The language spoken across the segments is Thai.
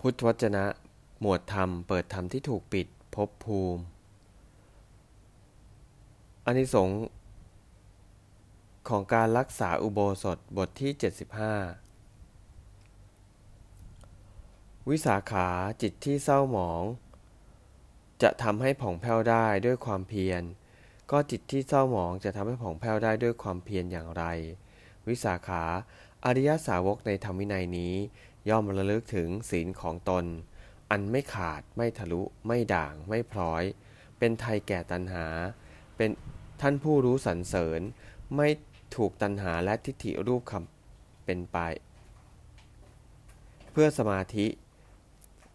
พุทธวจนะ หมวดธรรม เปิดธรรมที่ถูกปิดภพภูมิอานิสงส์ของการรักษาอุโบสถบทที่ 75 วิสาขาจิตที่เศร้าหมอง จะทำให้ผ่องแผ้วได้ด้วยความเพียร ก็จิตที่เศร้าหมองจะทำให้ผ่องแผ้วได้ด้วยความเพียรอย่างไร วิสาขาอริยสาวกในธรรมวินัยนี้ ย่อมระลึกถึงศีลของตน อันไม่ขาดไม่ทะลุไม่ด่างไม่พร้อย เป็นไทยแก่ตัณหา เป็นท่านผู้รู้สรรเสริญ ไม่ถูกตัณหาและทิฏฐิรูปคำเป็นไป เพื่อสมาธิ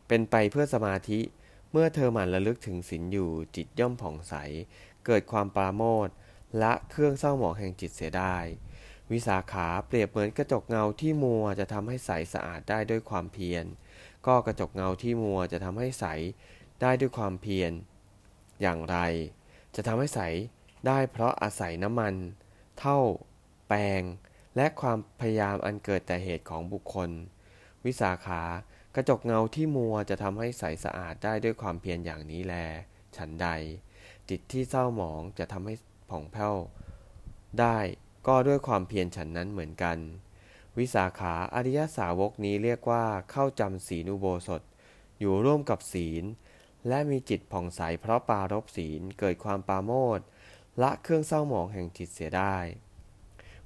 เป็นไปเพื่อสมาธิ เมื่อเธอหมั่นระลึกถึงศีลอยู่จิตย่อมผ่องใส เกิดความปราโมทละเครื่องเศร้าหมองแห่งจิตเสียได้ วิสาขาเปรียบเหมือนกระจกเงาที่มัวจะทำให้ใสสะอาดได้ด้วยความเพียร ก็กระจกเงาที่มัวจะทำให้ใสได้ด้วยความเพียร อย่างไร จะทำให้ใสได้เพราะอาศัยน้ำมัน เท่า แปรงและความพยายามอันเกิดแต่เหตุของบุคคล วิสาขากระจกเงาที่มัวจะทำให้ใสสะอาดได้ด้วยความเพียรอย่างนี้แล ฉันใด จิตที่เศร้าหมองจะทำให้ผ่องแผ้วได้ ก็ด้วยความเพียรฉันนั้นเหมือนกัน วิสาขาอริยสาวกนี้เรียกว่าเข้าจำศีลอุโบสถ อยู่ร่วมกับศีล และมีจิตผ่องใสเพราะปารบศีลเกิดความปาโมดละเครื่องเศร้าหมองแห่งจิตเสียได้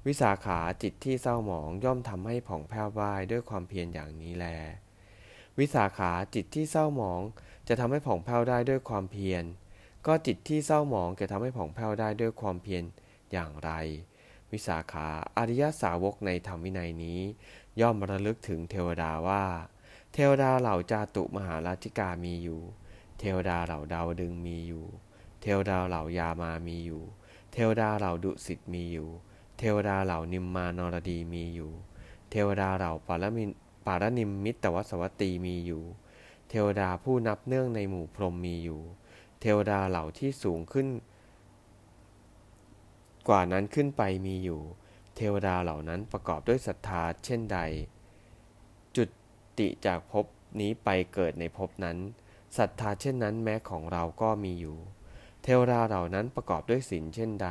วิสาขาจิตที่เศร้าหมองย่อมทำให้ผ่องแผ้วว่ายด้วยความเพียรอย่างนี้แล วิสาขาจิตที่เศร้าหมองจะทำให้ผ่องแผ้วได้ด้วยความเพียร ก็จิตที่เศร้าหมองจะทำให้ผ่องแผ้วได้ด้วยความเพียรอย่างไร วิสาขาอริยสาวกในธรรมวินัยนี้ ย่อมระลึกถึงเทวดาว่า เทวดาเหล่าจาตุมหาราชิกามีอยู่ เทวดาเหล่าดาวดึงมีอยู่ เทวดาเหล่ายามามีอยู่ เทวดาเหล่าดุสิตมีอยู่ เทวดาเหล่านิมมานรดีมีอยู่ เทวดาเหล่าปารมินปารนิมมิตวัสวัตตีมีอยู่ เทวดาผู้นับเนื่องในหมู่พรหมมีอยู่ เทวดาเหล่าที่สูงขึ้น กว่านั้นขึ้นไปมีอยู่ เทวดาเหล่านั้นประกอบด้วยศรัทธาเช่นใด จุดติจากภพนี้ไปเกิดในภพนั้นศรัทธาเช่นนั้นแม้ของเราก็มีอยู่ เทวดาเหล่านั้นประกอบด้วยศีลเช่นใด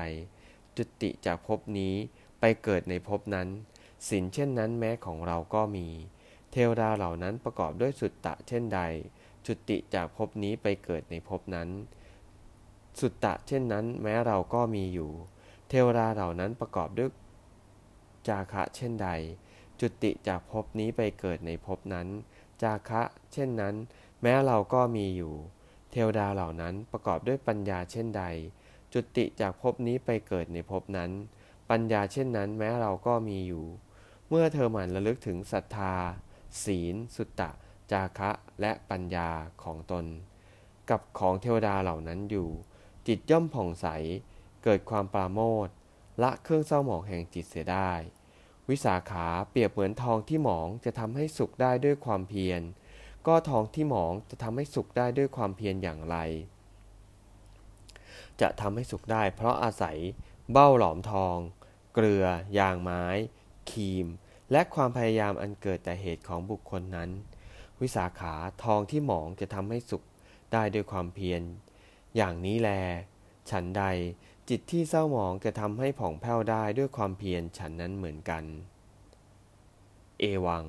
จุดติจากภพนี้ไปเกิดในภพนั้นศีลเช่นนั้นแม้ของเราก็มี เทวดาเหล่านั้นประกอบด้วยสุตตะเช่นใด จุดติจากภพนี้ไปเกิดในภพนั้น สุตตะเช่นนั้นแม้เราก็มีอยู่ เทวดาเหล่านั้นประกอบด้วยจาคะเช่นใด จุติจากภพนี้ไปเกิดในภพนั้น จาคะ เช่นนั้น แม้เราก็มีอยู่ เทวดาเหล่านั้นประกอบด้วยปัญญาเช่นใด จุติจากภพนี้ไปเกิดในภพนั้น ปัญญาเช่นนั้น แม้เราก็มีอยู่ เมื่อเธอหมั่นระลึกถึงศรัทธา ศีล สุตตะ จาคะ และปัญญาของตน กับของเทวดาเหล่านั้นอยู่ จิตย่อมผ่องใส เกิดความปราโมทละเครื่องเศร้าหมองแห่งจิตเสียได้ วิสาขาเปรียบเหมือนทองที่หมองจะทำให้สุขได้ด้วยความเพียร ก็ทองที่หมองจะทำให้สุขได้ด้วยความเพียรอย่างไร จะทำให้สุขได้ เพราะอาศัยเบ้าหลอมทอง เกลือ ยางไม้ ครีม และความพยายามอันเกิดแต่เหตุของบุคคลนั้น วิสาขาทองที่หมองจะทำให้สุขได้ด้วยความเพียร อย่างนี้แล ฉันใด จิตที่เศร้าหมองจะทำให้ผ่องแผ้วได้ด้วยความเพียรฉันนั้นเหมือนกัน เอวัง